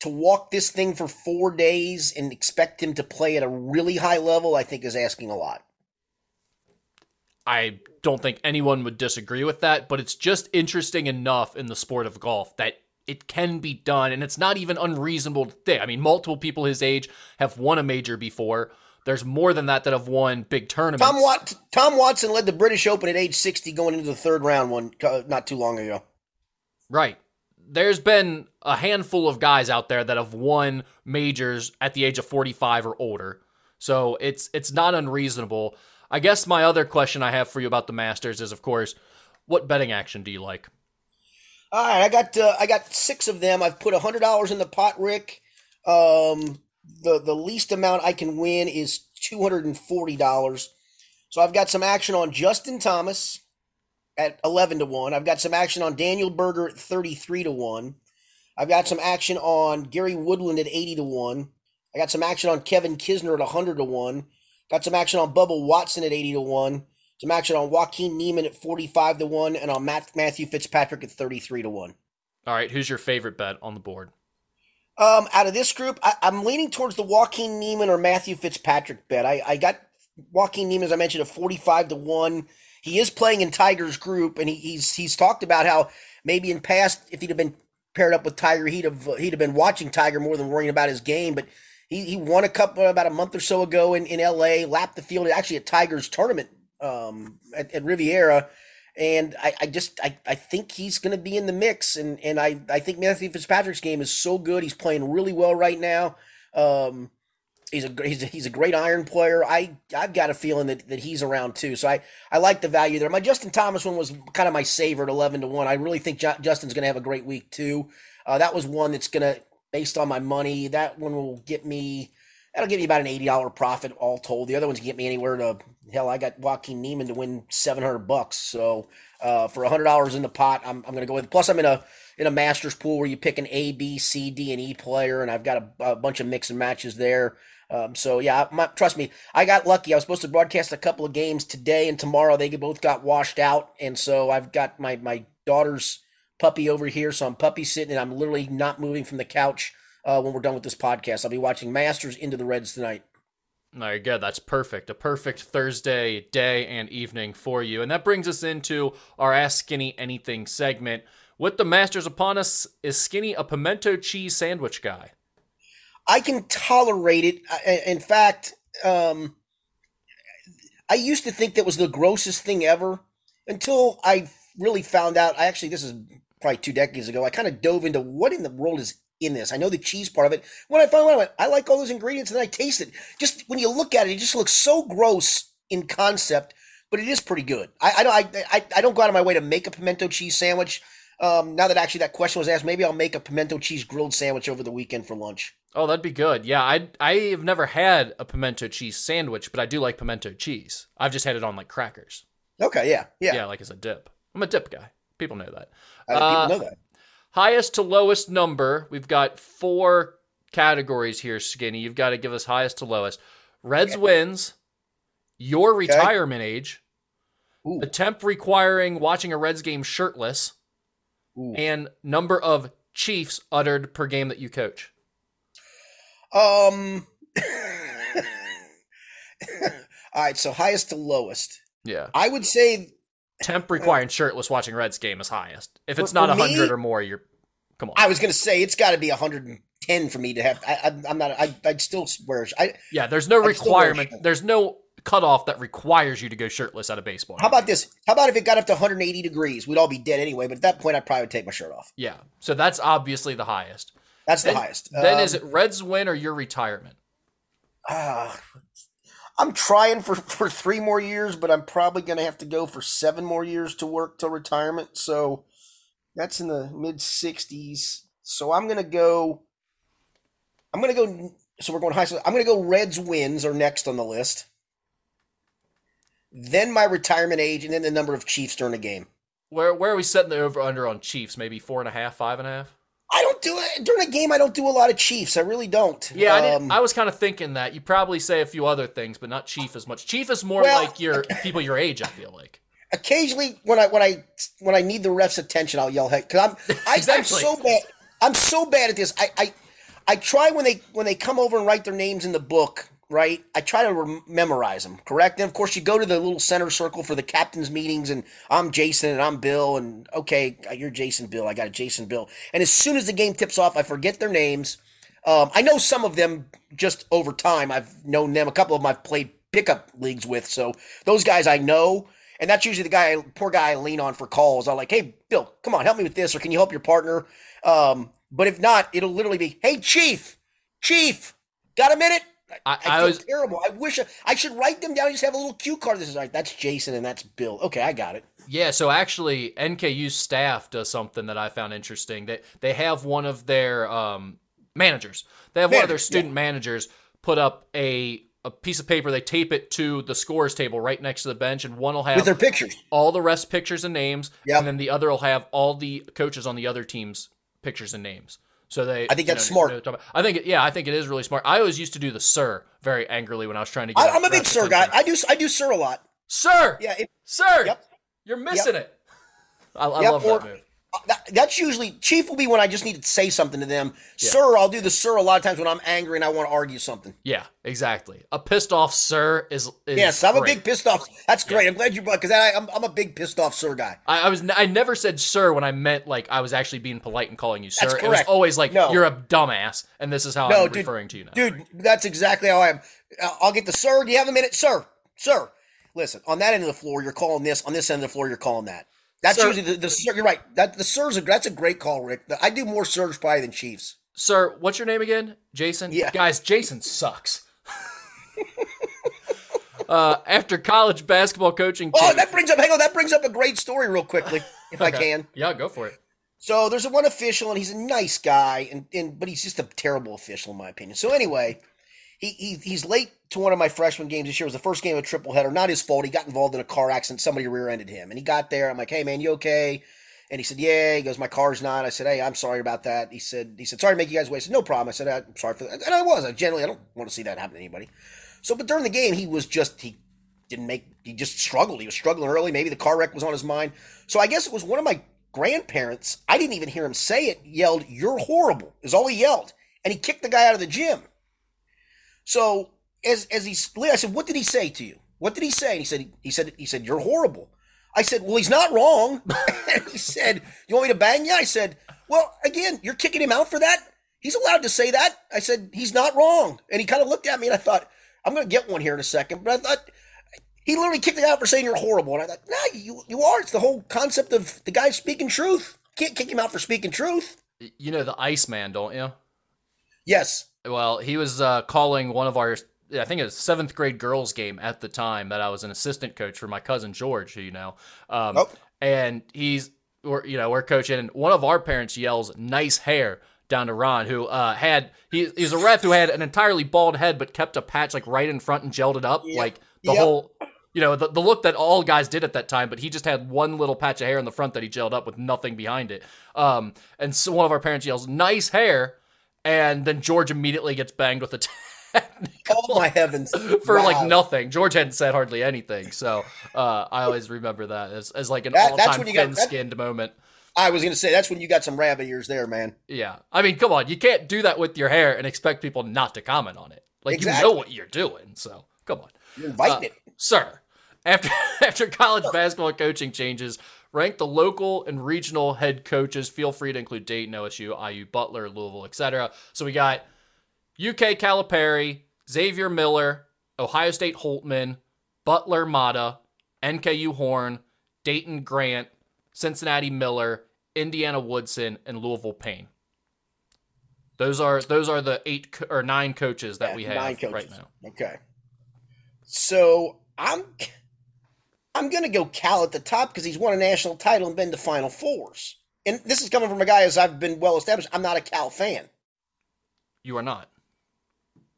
to walk this thing for four days and expect him to play at a really high level, I think is asking a lot. I don't think anyone would disagree with that, but it's just interesting enough in the sport of golf that it can be done, and it's not even unreasonable to think. I mean, multiple people his age have won a major before. There's more than that that have won big tournaments. Tom, Wat- Tom Watson led the British Open at age 60 going into the third round one uh, not too long ago. Right. There's been a handful of guys out there that have won majors at the age of 45 or older. So it's it's not unreasonable. I guess my other question I have for you about the Masters is of course, what betting action do you like? All right, I got uh, I got 6 of them. I've put $100 in the pot, Rick. Um the the least amount I can win is two hundred and forty dollars. So I've got some action on Justin Thomas at eleven to one. I've got some action on Daniel Berger at thirty three to one. I've got some action on Gary Woodland at eighty to one. I got some action on Kevin Kisner at hundred to one. Got some action on Bubba Watson at eighty to one. Some action on Joaquin Niemann at forty five to one, and on Matt, Matthew Fitzpatrick at thirty three to one. All right, who's your favorite bet on the board? Um, out of this group, I, am leaning towards the Joaquin Niemann or Matthew Fitzpatrick bet. I, I got Joaquin Niemann, as I mentioned, a 45 to 1. He is playing in Tiger's group, and he, he's he's talked about how maybe in past, if he'd have been paired up with Tiger, he'd have he'd have been watching Tiger more than worrying about his game. But he, he won a cup about a month or so ago in, in LA, lapped the field actually at Tiger's tournament um, at, at Riviera and I, I just I, I think he's going to be in the mix, and and I I think Matthew Fitzpatrick's game is so good. He's playing really well right now. Um, he's a he's a, he's a great iron player. I I've got a feeling that, that he's around too. So I I like the value there. My Justin Thomas one was kind of my saver at eleven to one. I really think Justin's going to have a great week too. Uh, that was one that's going to based on my money. That one will get me That'll give me about an eighty dollar profit all told. The other ones can get me anywhere to hell. I got Joaquin Niemann to win seven hundred bucks. So uh, for hundred dollars in the pot, I'm, I'm going to go with. Plus, I'm in a in a Masters pool where you pick an A, B, C, D, and E player, and I've got a, a bunch of mix and matches there. Um, so yeah, my, trust me, I got lucky. I was supposed to broadcast a couple of games today and tomorrow. They both got washed out, and so I've got my my daughter's puppy over here. So I'm puppy sitting, and I'm literally not moving from the couch uh, when we're done with this podcast. I'll be watching Masters into the Reds tonight. Very good. That's perfect. A perfect Thursday day and evening for you. And that brings us into our Ask Skinny Anything segment. With the Masters upon us, is Skinny a pimento cheese sandwich guy? I can tolerate it. In fact, um, I used to think that was the grossest thing ever until I really found out. I actually, this is probably two decades ago. I kind of dove into what in the world is in this. I know the cheese part of it. When I finally went, I like all those ingredients and I taste it. Just when you look at it, it just looks so gross in concept, but it is pretty good. I, I I, I don't go out of my way to make a pimento cheese sandwich. Um, now that actually that question was asked, maybe I'll make a pimento cheese grilled sandwich over the weekend for lunch. Oh, that'd be good. Yeah, I I have never had a pimento cheese sandwich, but I do like pimento cheese. I've just had it on like crackers. Okay, yeah, yeah, yeah, like as a dip. I'm a dip guy. People know that. Uh, uh, people know that. Highest to lowest number. We've got four categories here, Skinny. You've got to give us highest to lowest. Reds okay. wins. Your retirement okay. age. Ooh. Attempt requiring watching a Reds game shirtless. Ooh. And number of Chiefs uttered per game that you coach. Um. All right, so highest to lowest. Yeah. I would say temp requiring shirtless watching Reds game is highest. If it's for, not hundred or more, you're come on. I was gonna say it's got to be hundred and ten for me to have. I, am not. I, would still wear. I yeah. There's no I'd requirement. There's no cutoff that requires you to go shirtless at a baseball. How about this? How about if it got up to 180 degrees? We'd all be dead anyway. But at that point, I'd probably take my shirt off. Yeah. So that's obviously the highest. That's then, the highest. Then um, is it Reds win or your retirement? Uh, I'm trying for, for three more years, but I'm probably going to have to go for seven more years to work till retirement. So that's in the mid 60s. So I'm going to go. I'm going to go. So we're going high. So I'm going to go Reds wins are next on the list. Then my retirement age, and then the number of Chiefs during a game. Where where are we setting the over under on Chiefs? Maybe four and a half, five and a half. I don't do it during a game. I don't do a lot of Chiefs. I really don't. Yeah, um, I, I, was kind of thinking that you probably say a few other things, but not Chief as much. Chief is more well, like your people your age. I feel like. Occasionally, when I when I when I need the ref's attention, I'll yell "Hey!" Because I'm I, exactly. I'm so bad. I'm so bad at this. I, I I try when they when they come over and write their names in the book right? I try to rem- memorize them, correct? And of course, you go to the little center circle for the captain's meetings, and I'm Jason and I'm Bill, and okay, you're Jason Bill. I got a Jason Bill. And as soon as the game tips off, I forget their names. Um, I know some of them just over time. I've known them. A couple of them I've played pickup leagues with, so those guys I know. And that's usually the guy, poor guy, I lean on for calls. I'm like, hey, Bill, come on, help me with this, or can you help your partner? Um, but if not, it'll literally be, hey, Chief, Chief, got a minute? I, I, I feel was, terrible. I wish I, I, should write them down. Just have a little cue card. This is like that's Jason and that's Bill. Okay, I got it. Yeah. So actually, NKU staff does something that I found interesting. That they, they have one of their um, managers. They have Manager, one of their student yeah. managers put up a a piece of paper. They tape it to the scores table right next to the bench, and one will have with their pictures, all the rest pictures and names, yep. and then the other will have all the coaches on the other team's pictures and names. So they, I think that's know, smart. I think, yeah, I think it is really smart. I always used to do the sir very angrily when I was trying to get. I, am a big sir guy. I do, I do sir a lot. Sir, yeah, it, sir. Yep. You're missing yep. it. I, I yep. love or, that move. That, that's usually chief will be when I just need to say something to them. Yeah. Sir, I'll do the sir a lot of times when I'm angry and I want to argue something. Yeah, exactly. A pissed off sir is, is yes. I'm great. a big pissed off. That's great. Yeah. I'm glad you brought because I'm I'm a big pissed off sir guy. I, I, was I never said sir when I meant like I was actually being polite and calling you sir. That's correct. It was always like no. you're a dumbass, and this is how no, I'm dude, referring to you now. Dude, that's exactly how I am. Uh, I'll get the sir. Do you have a minute, sir? Sir, listen. On that end of the floor, you're calling this. On this end of the floor, you're calling that. That's sir, usually the, the you're right. That the Sirs. That's a great call, Rick. I do more Sirs probably than Chiefs. Sir, what's your name again? Jason. Yeah, guys, Jason sucks. uh, after college basketball coaching. Oh, that brings up. Hang on, that brings up a great story real quickly, if okay. I can. Yeah, go for it. So there's a one official, and he's a nice guy, and, and but he's just a terrible official in my opinion. So anyway, he, he he's late to one of my freshman games this year. It was the first game of a triple header. Not his fault. He got involved in a car accident. Somebody rear-ended him, and he got there. I'm like, "Hey, man, you okay?" And he said, "Yeah." He goes, "My car's not." I said, "Hey, I'm sorry about that." He said, "He said sorry to make you guys wait." I said, "No problem." I said, "I'm sorry for that," and I was. I generally I don't want to see that happen to anybody. So, but during the game, he was just he didn't make he just struggled. He was struggling early. Maybe the car wreck was on his mind. So I guess it was one of my grandparents. I didn't even hear him say it. Yelled, "You're horrible!" Is all he yelled, and he kicked the guy out of the gym. So as as he split, I said, "What did he say to you? What did he say?" And he said, "He said he said you're horrible." I said, "Well, he's not wrong." and he said, "You want me to bang you?" I said, "Well, again, you're kicking him out for that. He's allowed to say that." I said, "He's not wrong." And he kind of looked at me, and I thought, "I'm going to get one here in a second. But I thought he literally kicked it out for saying you're horrible, and I thought, "No, you you are." It's the whole concept of the guy speaking truth. Can't kick him out for speaking truth. You know the Iceman, don't you? Yes. Well, he was uh, calling one of our I think it was seventh grade girls game at the time that I was an assistant coach for my cousin George, who you know. Um, oh. And he's, we're, you know, we're coaching, and one of our parents yells, "Nice hair." Down to Ron, who uh, had he, he's a ref who had an entirely bald head but kept a patch like right in front and gelled it up, yep. like the yep. whole you know, the, the look that all guys did at that time, but he just had one little patch of hair in the front that he gelled up with nothing behind it. Um, and so one of our parents yells, "Nice hair," and then George immediately gets banged with a technical. Oh my heavens! For wow. like nothing. George hadn't said hardly anything, so uh, I always remember that as, as like an that, all-time thin-skinned moment. I was gonna say that's when you got some rabbit ears there, man. Yeah, I mean, come on, you can't do that with your hair and expect people not to comment on it. Like exactly. you know what you're doing, so come on. You're inviting uh, it, sir. After after college basketball coaching changes, rank the local and regional head coaches. Feel free to include Dayton, OSU, IU, Butler, Louisville, etc. So we got UK Calipari, Xavier Miller, Ohio State Holtmann, Butler Matta, NKU Horn, Dayton Grant, Cincinnati Miller, Indiana Woodson, and Louisville Payne. Those are those are the eight co- or nine coaches that yeah, we have right now. Okay. So I'm I'm gonna go Cal at the top because he's won a national title and been to Final Fours. And this is coming from a guy as I've been well established. I'm not a Cal fan. You are not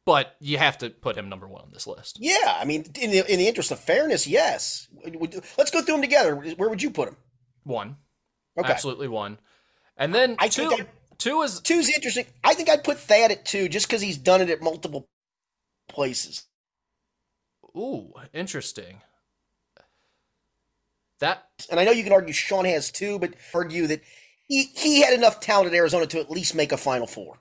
but you have to put him number one on this list. Yeah, I mean, in the, in the interest of fairness, yes. Let's go through them together. Where would you put him? One. Okay. Absolutely one. And then I two. Think two is two's interesting. I think I'd put Thad at two just because he's done it at multiple places. Ooh, interesting. That and I know you can argue Sean has two, but argue that he, he had enough talent at Arizona to at least make a Final Four.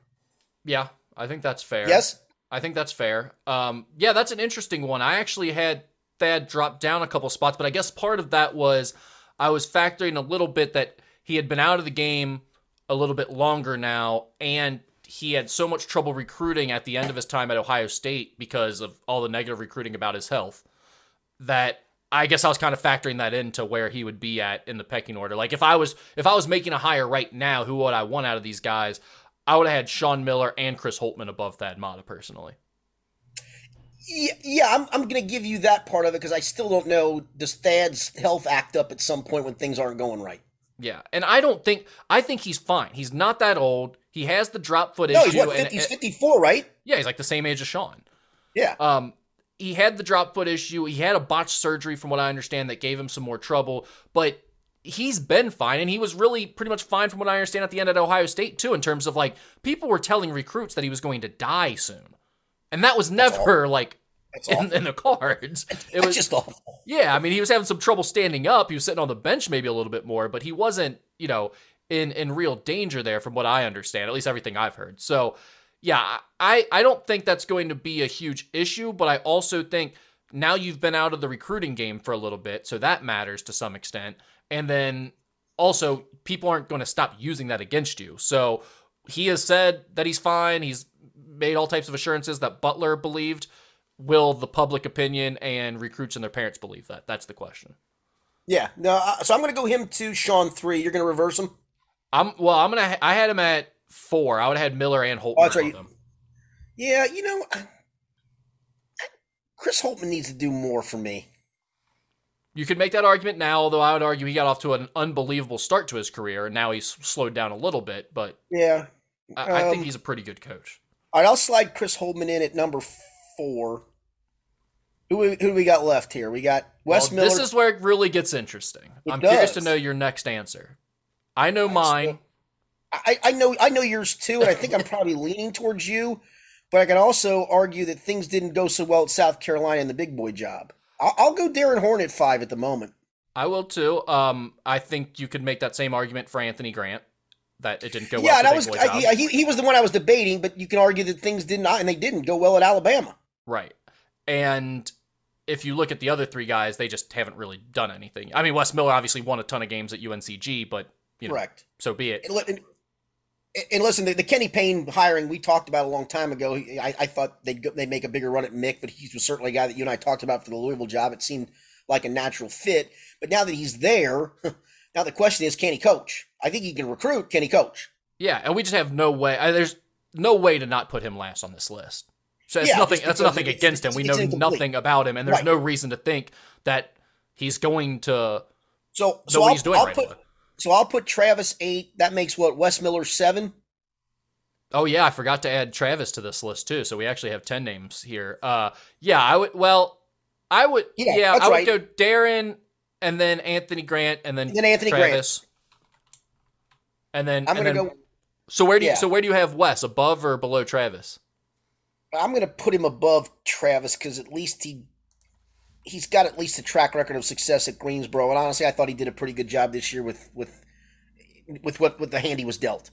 Yeah, I think that's fair. Yes. I think that's fair. Um, yeah, that's an interesting one. I actually had Thad drop down a couple spots, but I guess part of that was I was factoring a little bit that he had been out of the game a little bit longer now, and he had so much trouble recruiting at the end of his time at Ohio State because of all the negative recruiting about his health that I guess I was kind of factoring that into where he would be at in the pecking order. Like if I was if I was making a hire right now, who would I want out of these guys? I would have had Sean Miller and Chris Holtmann above Thad Matta personally. Yeah, yeah I'm, I'm going to give you that part of it because I still don't know. Does Thad's health act up at some point when things aren't going right? Yeah, and I don't think I think he's fine. He's not that old. He has the drop foot no, issue. He's, what, 50, and, he's 54, right? Yeah, he's like the same age as Sean. Yeah. Um, he had the drop foot issue. He had a botched surgery, from what I understand, that gave him some more trouble. But he's been fine and he was really pretty much fine from what I understand at the end at Ohio State too in terms of like people were telling recruits that he was going to die soon. And that was never like in, in, the cards. It was just awful. Yeah, I mean he was having some trouble standing up. He was sitting on the bench maybe a little bit more, but he wasn't, you know, in in real danger there from what I understand, at least everything I've heard. So, yeah, I I don't think that's going to be a huge issue, but I also think now you've been out of the recruiting game for a little bit, so that matters to some extent. And then also, people aren't going to stop using that against you. So he has said that he's fine. He's made all types of assurances that Butler believed. Will the public opinion and recruits and their parents believe that? That's the question. Yeah. No. Uh, so I'm going to go him to Sean three. You're going to reverse him. I'm well. I'm gonna. I had him at four. I would have had Miller and Holtmann. Oh, that's right. Yeah. You know, Chris Holtmann needs to do more for me. You could make that argument now, although I would argue he got off to an unbelievable start to his career, and now he's slowed down a little bit. But yeah, I, I think um, he's a pretty good coach. All right, I'll slide Chris Holtmann in at number four. Who who do we got left here? We got Wes well, Miller. This is where it really gets interesting. It I'm curious to know your next answer. I know mine. I, I know I know yours too, and I think I'm probably leaning towards you. But I can also argue that things didn't go so well at South Carolina in the big boy job. I'll, I'll go Darrin Horn at five at the moment. I will too. Um, I think you could make that same argument for Anthony Grant that it didn't go well. yeah, and the I was I, job. he, he was the one I was debating, but you can argue that things did not, and they didn't go well at Alabama. Right. And if you look at the other three guys, they just haven't really done anything. I mean, Wes Miller obviously won a ton of games at UNCG, but you know, Correct. so be it. And, and, listen, the, the Kenny Payne hiring we talked about a long time ago. I, I thought they'd go, they'd make a bigger run at Mick, but he was certainly a guy that you and I talked about for the Louisville job. It seemed like a natural fit. But now that he's there, now the question is, can he coach? I think he can recruit. Can he coach? Yeah, and we just have no way. I, there's no way to not put him last on this list. So it's Yeah, nothing. That's nothing it's- against him. We know nothing about him, and there's Right. no reason to think that he's going to So, know so what I'll, he's doing I'll right put. So I'll put Travis eight. That makes what Wes Miller seven. Oh yeah, I forgot to add Travis to this list too. So we actually have ten names here. Uh, yeah, I would. Well, I would. Yeah, Yeah, I would right. go Darrin, and then Anthony Grant, and then And then Anthony Grant. Travis. And then I'm and gonna then- go. So where do you yeah. so where do you have Wes above or below Travis? I'm going to put him above Travis because at least he he's got at least a track record of success at Greensboro, and honestly, I thought he did a pretty good job this year with with with what with the hand he was dealt.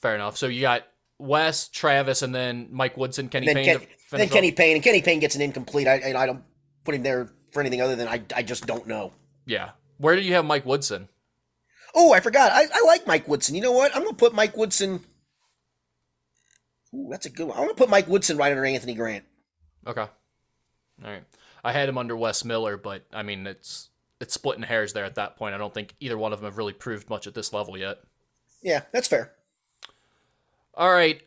Fair enough. So you got Wes, Travis, and then Mike Woodson, Kenny then, Payne. Ken, then Kenny? Payne and Kenny Payne gets an incomplete. I and I don't put him there for anything other than I I just don't know. Yeah. Where do you have Mike Woodson? Oh, I forgot. I, I like Mike Woodson. You know what? I'm going to put Mike Woodson. Ooh, that's a good one. I'm going to put Mike Woodson right under Anthony Grant. Okay. All right. I had him under Wes Miller, but I mean it's it's splitting hairs there at that point. I don't think either one of them have really proved much at this level yet. Yeah, that's fair. All right.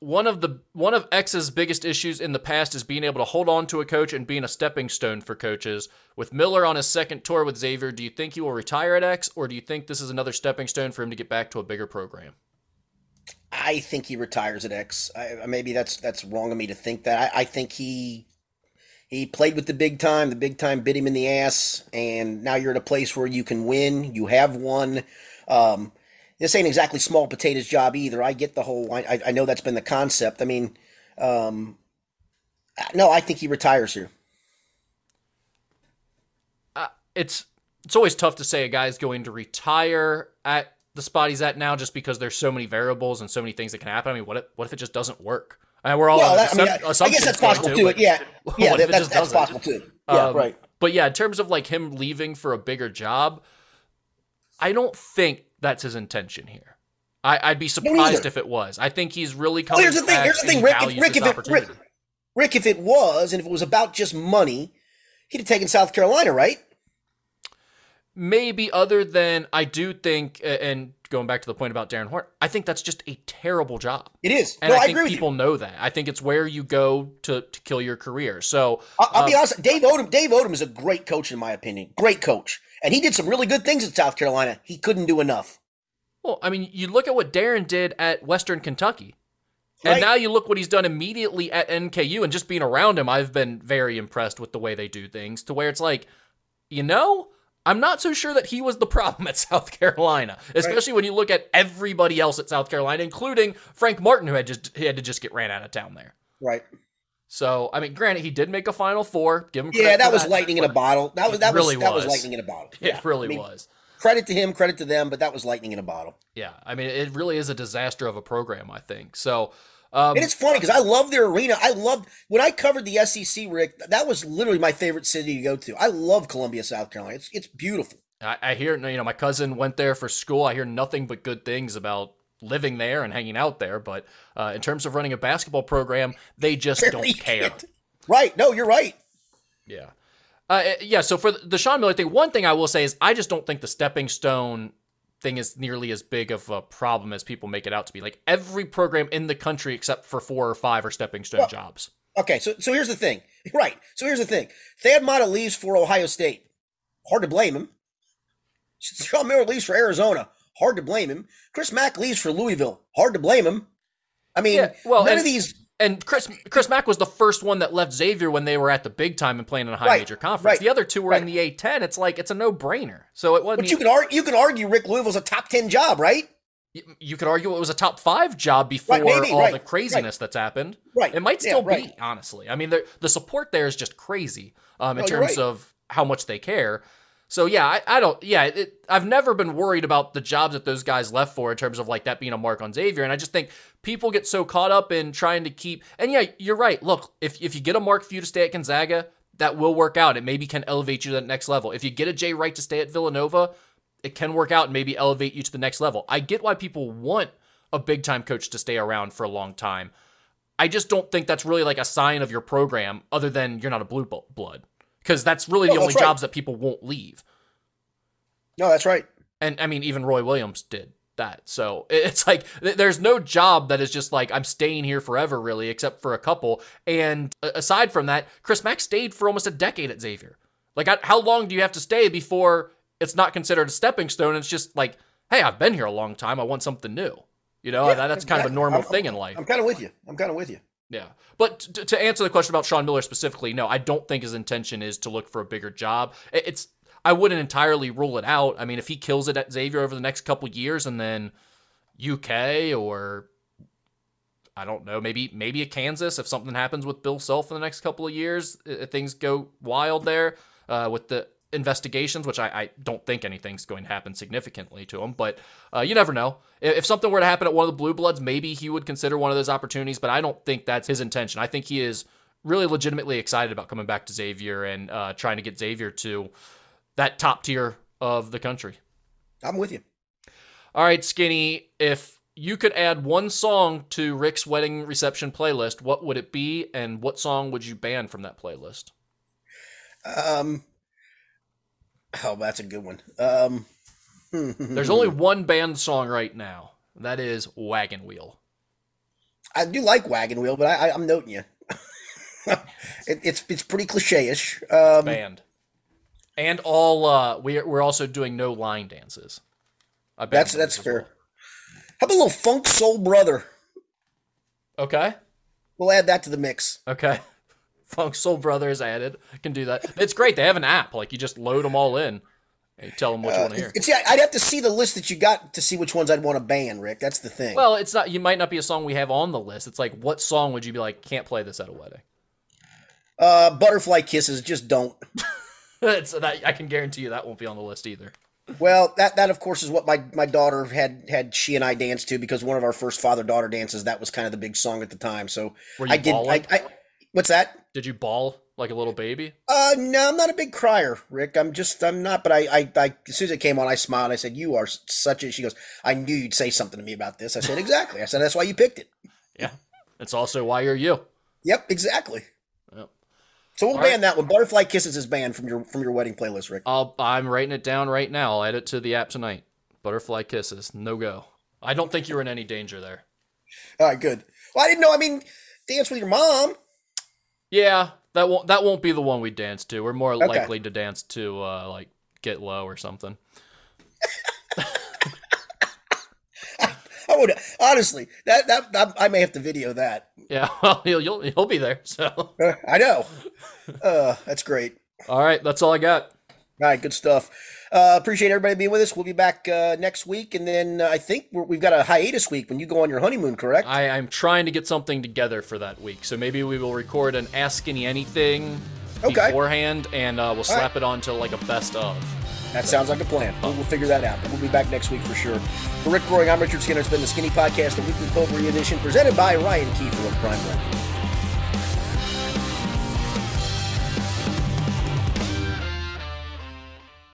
One of the one of X's biggest issues in the past is being able to hold on to a coach and being a stepping stone for coaches. With Miller on his second tour with Xavier, do you think he will retire at X, or do you think this is another stepping stone for him to get back to a bigger program? I think he retires at X. I, maybe that's that's wrong of me to think that. I, I think he he played with the big time. The big time bit him in the ass, and now you're at a place where you can win. You have won. Um, this ain't exactly small potatoes job either. I get the whole. I, I- know that's been the concept. I mean, um, no, I think he retires here. uh, it's it's always tough to say a guy's going to retire at the spot he's at now just because there's so many variables and so many things that can happen. I mean, what if what if it just doesn't work? I mean, we're all Well, on that, I, mean, I, I guess that's possible to, too. but Yeah, yeah, that, that's, that's possible too. Yeah, Um, right. But yeah, in terms of like him leaving for a bigger job, I don't think that's his intention here. I, I'd be surprised if it was. I think he's really Well, coming. here's the thing. Here's the thing, Rick. If, Rick, if it, Rick. Rick, if it was, and if it was about just money, he'd have taken South Carolina, right? Maybe other than I do think, and going back to the point about Darrin Horn, I think that's just a terrible job. It is. And no, I I, think people you. know that. I think it's where you go to, to kill your career. So I'll, I'll be uh, honest. Dave Odom. Dave Odom is a great coach, in my opinion. Great coach, and he did some really good things at South Carolina. He couldn't do enough. Well, I mean, you look at what Darrin did at Western Kentucky. And now you look what he's done immediately at NKU and just being around him, I've been very impressed with the way they do things to where it's like, you know, I'm not so sure that he was the problem at South Carolina, especially when you look at everybody else at South Carolina, including Frank Martin, who had just he had to just get ran out of town there. Right. So, I mean, granted, he did make a Final Four. Give him Yeah, that was lightning in a bottle. That was that really was that was was. lightning in a bottle. It Yeah, really I mean, was. Credit to him, credit to them, but that was lightning in a bottle. Yeah, I mean, it really is a disaster of a program. I think so. Um, And it's funny because I love their arena. I loved when I covered the SEC, Rick. That was literally my favorite city to go to. I love Columbia, South Carolina. It's it's beautiful. I, I hear, you know, my cousin went there for school. I hear nothing but good things about living there and hanging out there. But uh, in terms of running a basketball program, they just don't care. can't- Right? No, you're right. Yeah. Uh, yeah. So for the Sean Miller thing, one thing I will say is I just don't think the stepping stone thing is nearly as big of a problem as people make it out to be. Like every program in the country except for four or five are stepping stone Well- jobs. Okay, so so here's the thing. Right. So here's the thing. Thad Matta leaves for Ohio State. Hard to blame him. Sean Miller leaves for Arizona. Hard to blame him. Chris Mack leaves for Louisville. Hard to blame him. I mean, Yeah, well, none of these. And Chris Chris Mack was the first one that left Xavier when they were at the big time and playing in a high Right, major conference. right, The other two were right. in the A10. It's like it's a no brainer. So it wasn't. But you can argue, you can argue Rick Louisville's a top ten job, right? you, you could argue it was a top five job before maybe, all the craziness that's happened. Right, It might yeah, still right. be, honestly. I mean, the the support there is just crazy um, in No, terms of how much they care. So yeah, I, I don't. Yeah, it, I've never been worried about the jobs that those guys left for in terms of like that being a mark on Xavier. And I just think people get so caught up in trying to keep. And yeah, you're right. Look, if if you get a Mark Few to stay at Gonzaga, that will work out. It maybe can elevate you to that next level. If you get a Jay Wright to stay at Villanova, it can work out and maybe elevate you to the next level. I get why people want a big time coach to stay around for a long time. I just don't think that's really like a sign of your program, other than you're not a blue blood, because that's really the only right. jobs that people won't leave. No, that's right. And I mean, even Roy Williams did that. So it's like there's no job that is just like I'm staying here forever, really, except for a couple. And aside from that, Chris Mack stayed for almost a decade at Xavier. Like, how long do you have to stay before it's not considered a stepping stone? It's just like, hey, I've been here a long time. I want something new. You know, Yeah, that, that's kind of a normal I'm- thing in life. I'm kind of with you. I'm kind of with you. Yeah. But to answer the question about Sean Miller specifically, no, I don't think his intention is to look for a bigger job. It's I wouldn't entirely rule it out. I mean, if he kills it at Xavier over the next couple years and then UK or I don't know, maybe maybe a Kansas if something happens with Bill Self in the next couple of years, i- things go wild there uh, with the investigations, which I, I don't think anything's going to happen significantly to him, but uh, you never know. If, if something were to happen at one of the Blue Bloods, maybe he would consider one of those opportunities, but I don't think that's his intention. I think he is really legitimately excited about coming back to Xavier and uh, trying to get Xavier to that top tier of the country. I'm with you. All right, Skinny, if you could add one song to Rick's wedding reception playlist, what would it be, and what song would you ban from that playlist? Um. Oh, that's a good one. Um. There's only one band song right now. That is Wagon Wheel. I do like Wagon Wheel, but I, I'm noting you. it, it's it's pretty cliche-ish. Um, Banned. And all uh we're we're also doing no line dances. That's that's fair. well. How about a little Funk Soul Brother? Okay. We'll add that to the mix. Okay. Funk Soul Brothers added. I can do that. It's great. They have an app. Like you just load them all in. And tell them what you want to hear. It's yeah. I'd have to see the list that you got to see which ones I'd want to ban, Rick. That's the thing. Well, it's not. You might not be a song we have on the list. It's like, what song would you be like? Can't play this at a wedding. uh, Butterfly Kisses, just don't. it's that I can guarantee you that won't be on the list either. Well, that that of course is what my my daughter had had she and I danced to because one of our first father daughter dances that was kind of the big song at the time. So I did. I? I what's that? Did you bawl like a little baby? Uh, no, I'm not a big crier, Rick. I'm just I'm not. But I I, I as soon as it came on, I smiled. I said, "You are such a." She goes, "I knew you'd say something to me about this." I said, "Exactly." I said, "That's why you picked it." Yeah. It's also why you're you. Yep, exactly. Yep. So we'll All ban right. that one. Butterfly Kisses is banned from your from your wedding playlist, Rick. I'll, I'm writing it down right now. I'll add it to the app tonight. Butterfly kisses, no go. I don't think you're in any danger there. All right, good. Well, I didn't know. I mean, dance with your mom. Yeah, that won't that won't be the one we dance to. We're more Okay. likely to dance to uh, like Get Low or something. I would honestly that, that that I may have to video that. Yeah, well, you'll you'll, you'll be there. So, I know. Uh, that's great. all right, that's all I got. All right, good stuff. Uh, appreciate everybody being with us. We'll be back uh, next week, and then uh, I think we're, we've got a hiatus week when you go on your honeymoon. Correct? I, I'm trying to get something together for that week, so maybe we will record an Ask Any Anything Okay. beforehand, and uh, we'll slap right. it on to like a best of. that sounds like a plan. We'll, we'll figure that out. But we'll be back next week for sure. For Rick Broering, I'm Richard Skinner. It's been the Skinny Podcast, the weekly potpourri edition, presented by Ryan Kiefer of Prime Lending.